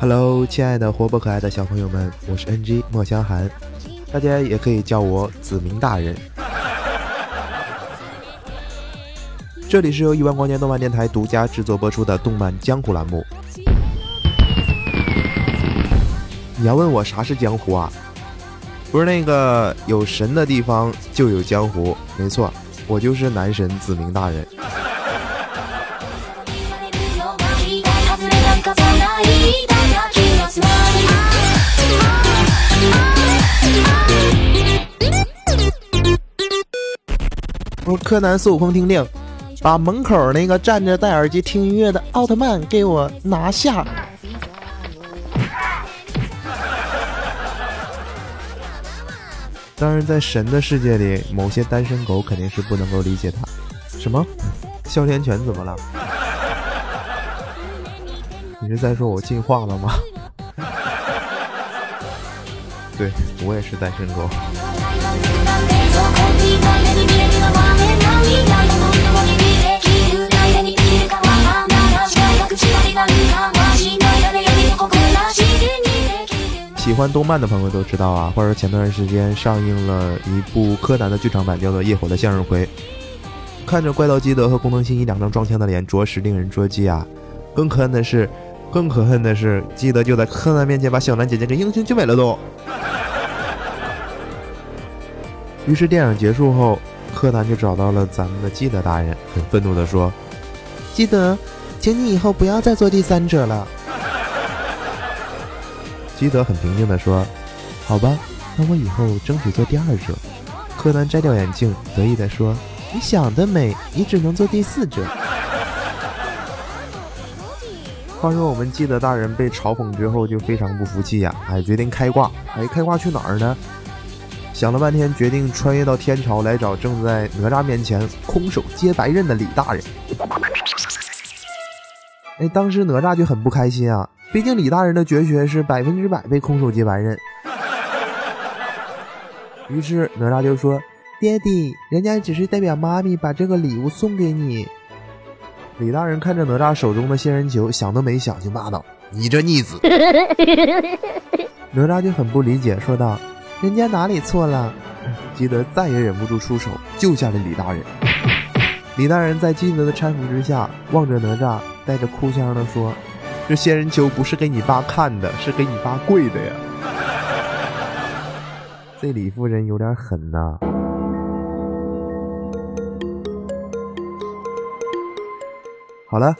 Hello，亲爱的活泼可爱的小朋友们，我是 NG 莫香寒，大家也可以叫我子明大人。这里是由亿万光年动漫电台独家制作播出的动漫江湖栏目。你要问我啥是江湖啊？不是那个有神的地方就有江湖，没错，我就是男神子明大人。柯南孙悟空听令，把门口那个站着戴耳机听音乐的奥特曼给我拿下。当然，在神的世界里，某些单身狗肯定是不能够理解他。什么？哮天犬怎么了？你是在说我进化了吗？对我也是单身狗。喜欢动漫的朋友都知道啊，或者前段时间上映了一部柯南的剧场版，叫做《夜火的向日葵》。看着怪盗基德和工藤新一两张装腔的脸，着实令人捉急啊！更可恨的是，更可恨的是，基德就在柯南面前把小兰姐姐给英雄救美了都。于是电影结束后，柯南就找到了咱们的基德大人，很愤怒地说：“基德，请你以后不要再做第三者了。”基德很平静地说：“好吧，那我以后争取做第二者。”柯南摘掉眼镜，得意地说：“你想得美，你只能做第四者。”话说我们基德大人被嘲讽之后就非常不服气呀，哎，决定开挂。哎，开挂去哪儿呢？想了半天，决定穿越到天朝来找正在哪吒面前空手接白刃的李大人。哎，当时哪吒就很不开心啊，毕竟李大人的绝学是百分之百被空手接白刃。于是哪吒就说：“爹地，人家只是代表妈咪把这个礼物送给你。”李大人看着哪吒手中的仙人球，想都没想就骂道：“你这逆子！”哪吒就很不理解，说道。人家哪里错了？基德再也忍不住出手救下了李大人。李大人在基德的搀扶之下，望着哪吒，带着哭腔的说：“这仙人球不是给你爸看的，是给你爸跪的呀。”这李夫人有点狠呐。好了，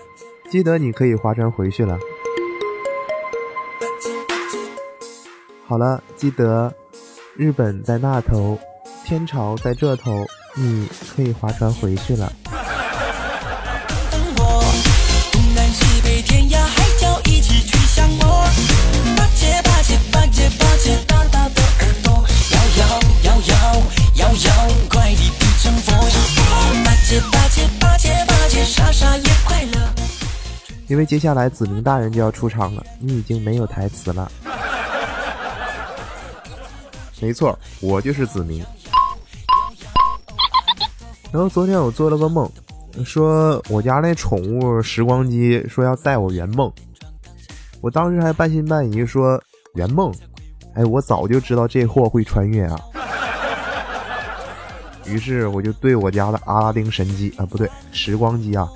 基德你可以划船回去了。好了，基德。日本在那头，天朝在这头，你可以划船回去了。因为接下来子明大人就要出场了，你已经没有台词了。没错，我就是子明。然后昨天我做了个梦，说我家那宠物时光机说要带我圆梦，我当时还半信半疑说圆梦，哎，我早就知道这货会穿越啊。于是我就对我家的阿拉丁神机啊，不对，时光机啊，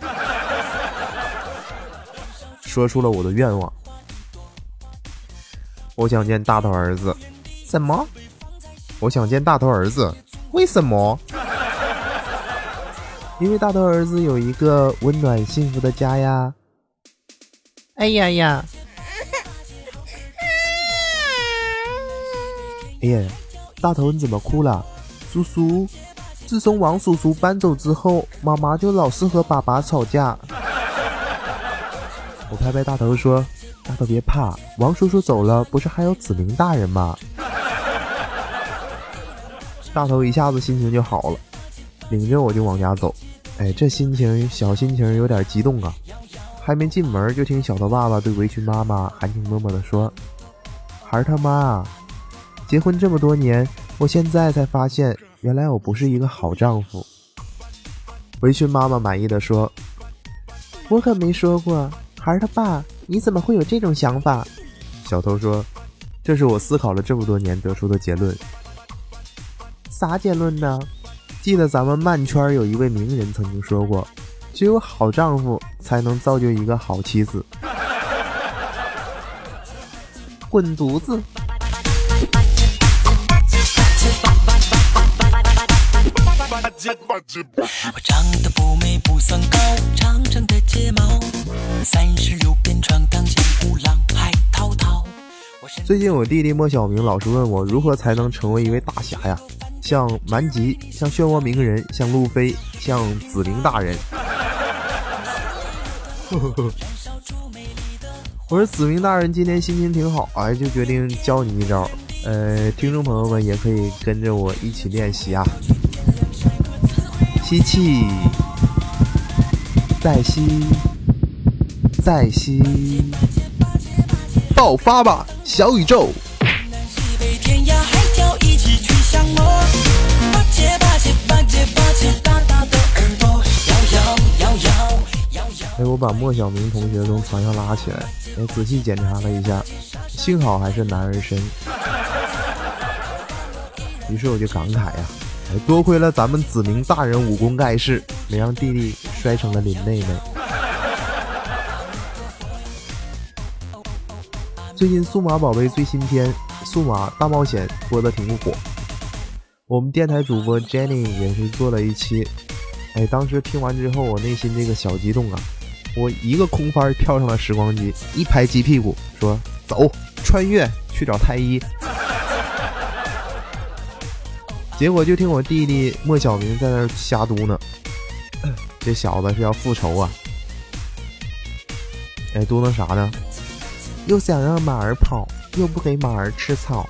说出了我的愿望，我想见大头儿子。什么？我想见大头儿子，为什么？因为大头儿子有一个温暖幸福的家呀！哎呀呀！哎呀，大头你怎么哭了？叔叔，自从王叔叔搬走之后，妈妈就老是和爸爸吵架。我拍拍大头说：“大头别怕，王叔叔走了，不是还有子明大人吗？”大头一下子心情就好了，领着我就往家走。哎，这心情小心情有点激动啊！还没进门，就听小头爸爸对围裙妈妈含情脉脉地说：“孩儿他妈，结婚这么多年，我现在才发现，原来我不是一个好丈夫。”围裙妈妈满意的说：“我可没说过，孩儿他爸，你怎么会有这种想法？小偷说：“这是我思考了这么多年得出的结论。”啥结论呢？记得咱们漫圈有一位名人曾经说过：“只有好丈夫才能造就一个好妻子。”滚犊子！我长得不美不算高，长长的睫毛，三十六变闯荡江湖，浪海滔滔。最近我弟弟莫小明老是问我如何才能成为一位大侠呀？像蛮吉，像漩涡鸣人，像路飞，像子明大人。我说子明大人今天心情挺好，哎，就决定教你一招。呃，听众朋友们也可以跟着我一起练习啊。吸气，再吸，再吸，爆发吧，小宇宙！哎，我把莫小明同学从床上拉起来，哎，仔细检查了一下，幸好还是男儿身。于是我就感慨呀。哎多亏了咱们子明大人武功盖世，没让弟弟摔成了林妹妹。最近数码宝贝最新篇《数码大冒险》播的挺火，我们电台主播 Jenny 也是做了一期。哎，当时听完之后，我内心这个小激动啊！我一个空翻跳上了时光机，一拍鸡屁股说：“走，穿越去找太一。” 结果就听我弟弟莫小明在那瞎嘟囔，这小子是要复仇啊！哎，嘟囔啥呢？又想让马儿跑，又不给马儿吃草。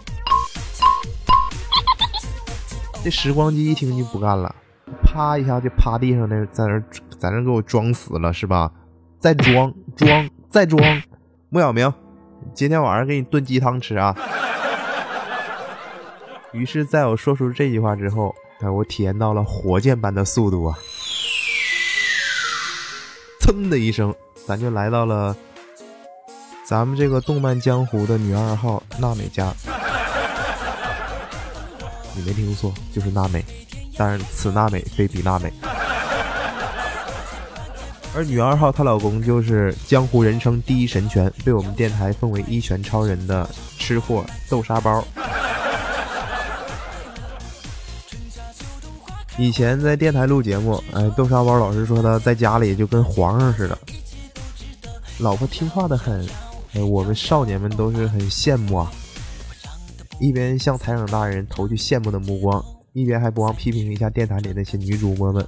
这时光机一听就不干了，啪一下就趴地上，那在那在那给我装死了是吧？再装装再装，莫小明，今天晚上给你炖鸡汤吃啊！于是，在我说出这句话之后，哎，我体验到了火箭般的速度啊！噌的一声，咱就来到了咱们这个动漫江湖的女二号娜美家。你没听错，就是娜美，当然此娜美非彼娜美。而女二号她老公就是江湖人称第一神拳，被我们电台奉为一拳超人的吃货豆沙包。以前在电台录节目，哎，豆沙包老师说他在家里就跟皇上似的，老婆听话的很，哎，我们少年们都是很羡慕啊，一边向台长大人投去羡慕的目光，一边还不忘批评一下电台里那些女主播们，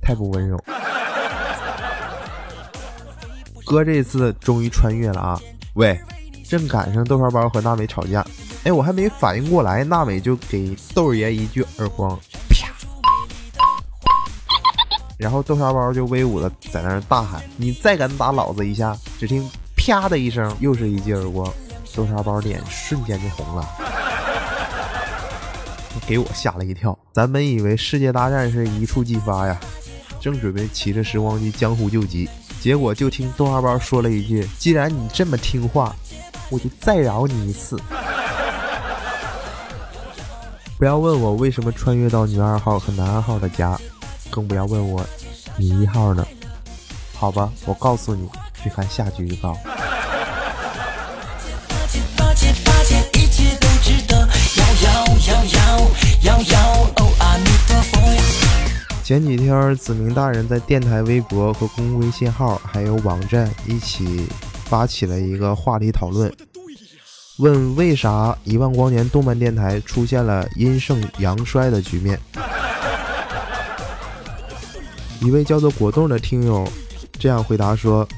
太不温柔。哥这次终于穿越了啊！喂，正赶上豆沙包和娜美吵架，哎，我还没反应过来，娜美就给豆爷一句耳光。啪然后豆沙包就威武的在那儿大喊：“你再敢打老子一下！”只听“啪”的一声，又是一记耳光，豆沙包脸瞬间就红了，给我吓了一跳。咱本以为世界大战是一触即发呀，正准备骑着时光机江湖救急，结果就听豆沙包说了一句：“既然你这么听话，我就再饶你一次。”不要问我为什么穿越到女二号和男二号的家。更不要问我，你一号呢？好吧，我告诉你，去看下集预告。前几天，子明大人在电台微博和公微信号还有网站一起发起了一个话题讨论，问为啥一万光年动漫电台出现了阴盛阳衰的局面。一位叫做果冻的听友这样回答说：“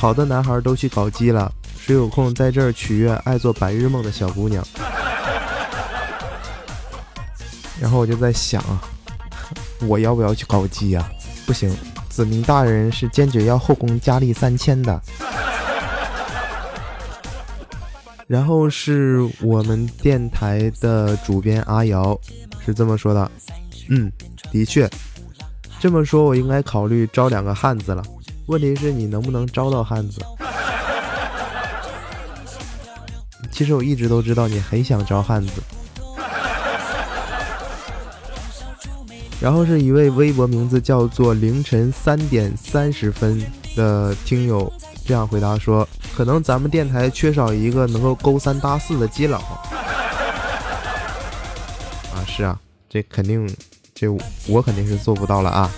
好的男孩都去搞基了，谁有空在这儿取悦爱做白日梦的小姑娘？”然后我就在想，我要不要去搞基呀？不行，子明大人是坚决要后宫佳丽三千的。然后是我们电台的主编阿瑶是这么说的：“嗯，的确。”这么说，我应该考虑招两个汉子了。问题是你能不能招到汉子？其实我一直都知道你很想招汉子。然后是一位微博名字叫做凌晨三点三十分的听友这样回答说：“可能咱们电台缺少一个能够勾三搭四的基佬。”啊，是啊，这肯定，这我肯定是做不到了啊。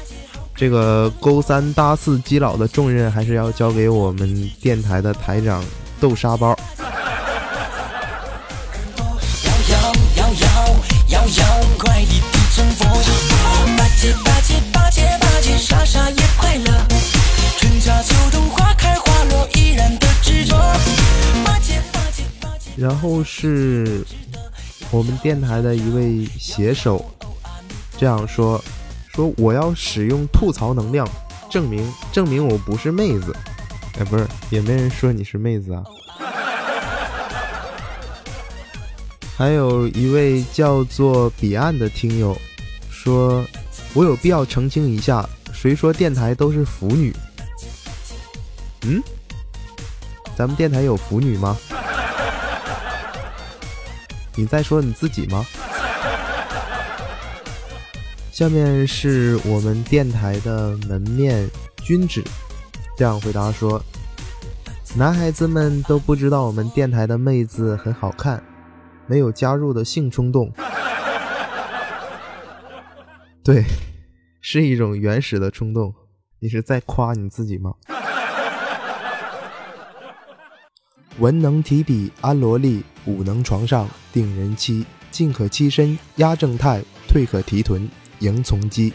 这个勾三搭四基佬的重任还是要交给我们电台的台长豆沙包。然后是我们电台的一位写手这样说：“说我要使用吐槽能量，证明证明我不是妹子。哎，不是，也没人说你是妹子啊。”还有一位叫做彼岸的听友说：“我有必要澄清一下，谁说电台都是腐女？嗯，咱们电台有腐女吗？”你在说你自己吗？下面是我们电台的门面君子这样回答说：“男孩子们都不知道我们电台的妹子很好看，没有加入的性冲动。对，是一种原始的冲动。你是在夸你自己吗？”文能提笔安萝莉，武能床上定人妻。进可欺身压正太，退可提臀迎从机。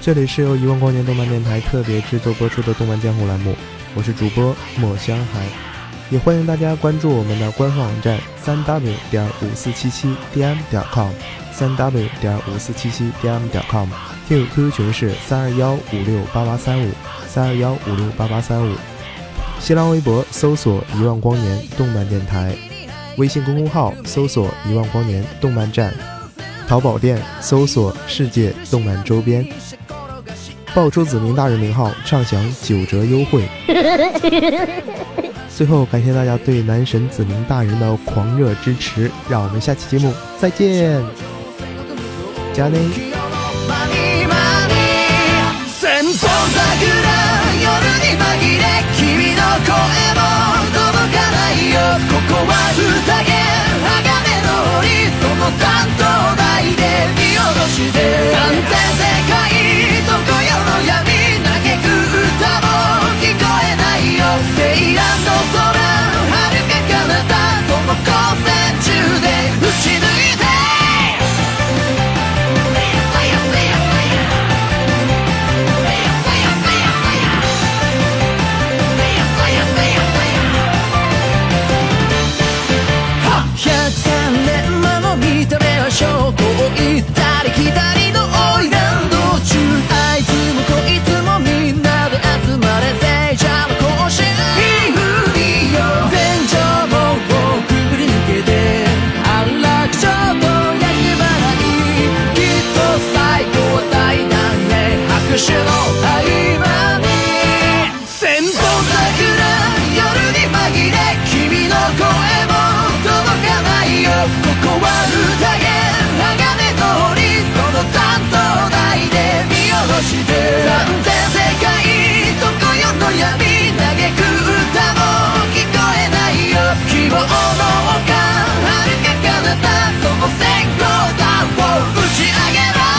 这里是由一万光年动漫电台特别制作播出的动漫江湖栏目，我是主播墨香海，也欢迎大家关注我们的官方网站三 w 点五四七七 dm 点 com，三 w 点五四七七 dm 点 com。QQ 群是三二幺五六八八三五三二幺五六八八三五。新浪微博搜索“一万光年动漫电台”，微信公众号搜索“一万光年动漫站”，淘宝店搜索“世界动漫周边”，报出子明大人名号，畅享九折优惠。最后，感谢大家对男神子明大人的狂热支持，让我们下期节目再见，加内。声も届かないよ して世界どこよの闇嘆く歌も聞こえないよ希望の丘遥か彼方その線路だを打ち上げろ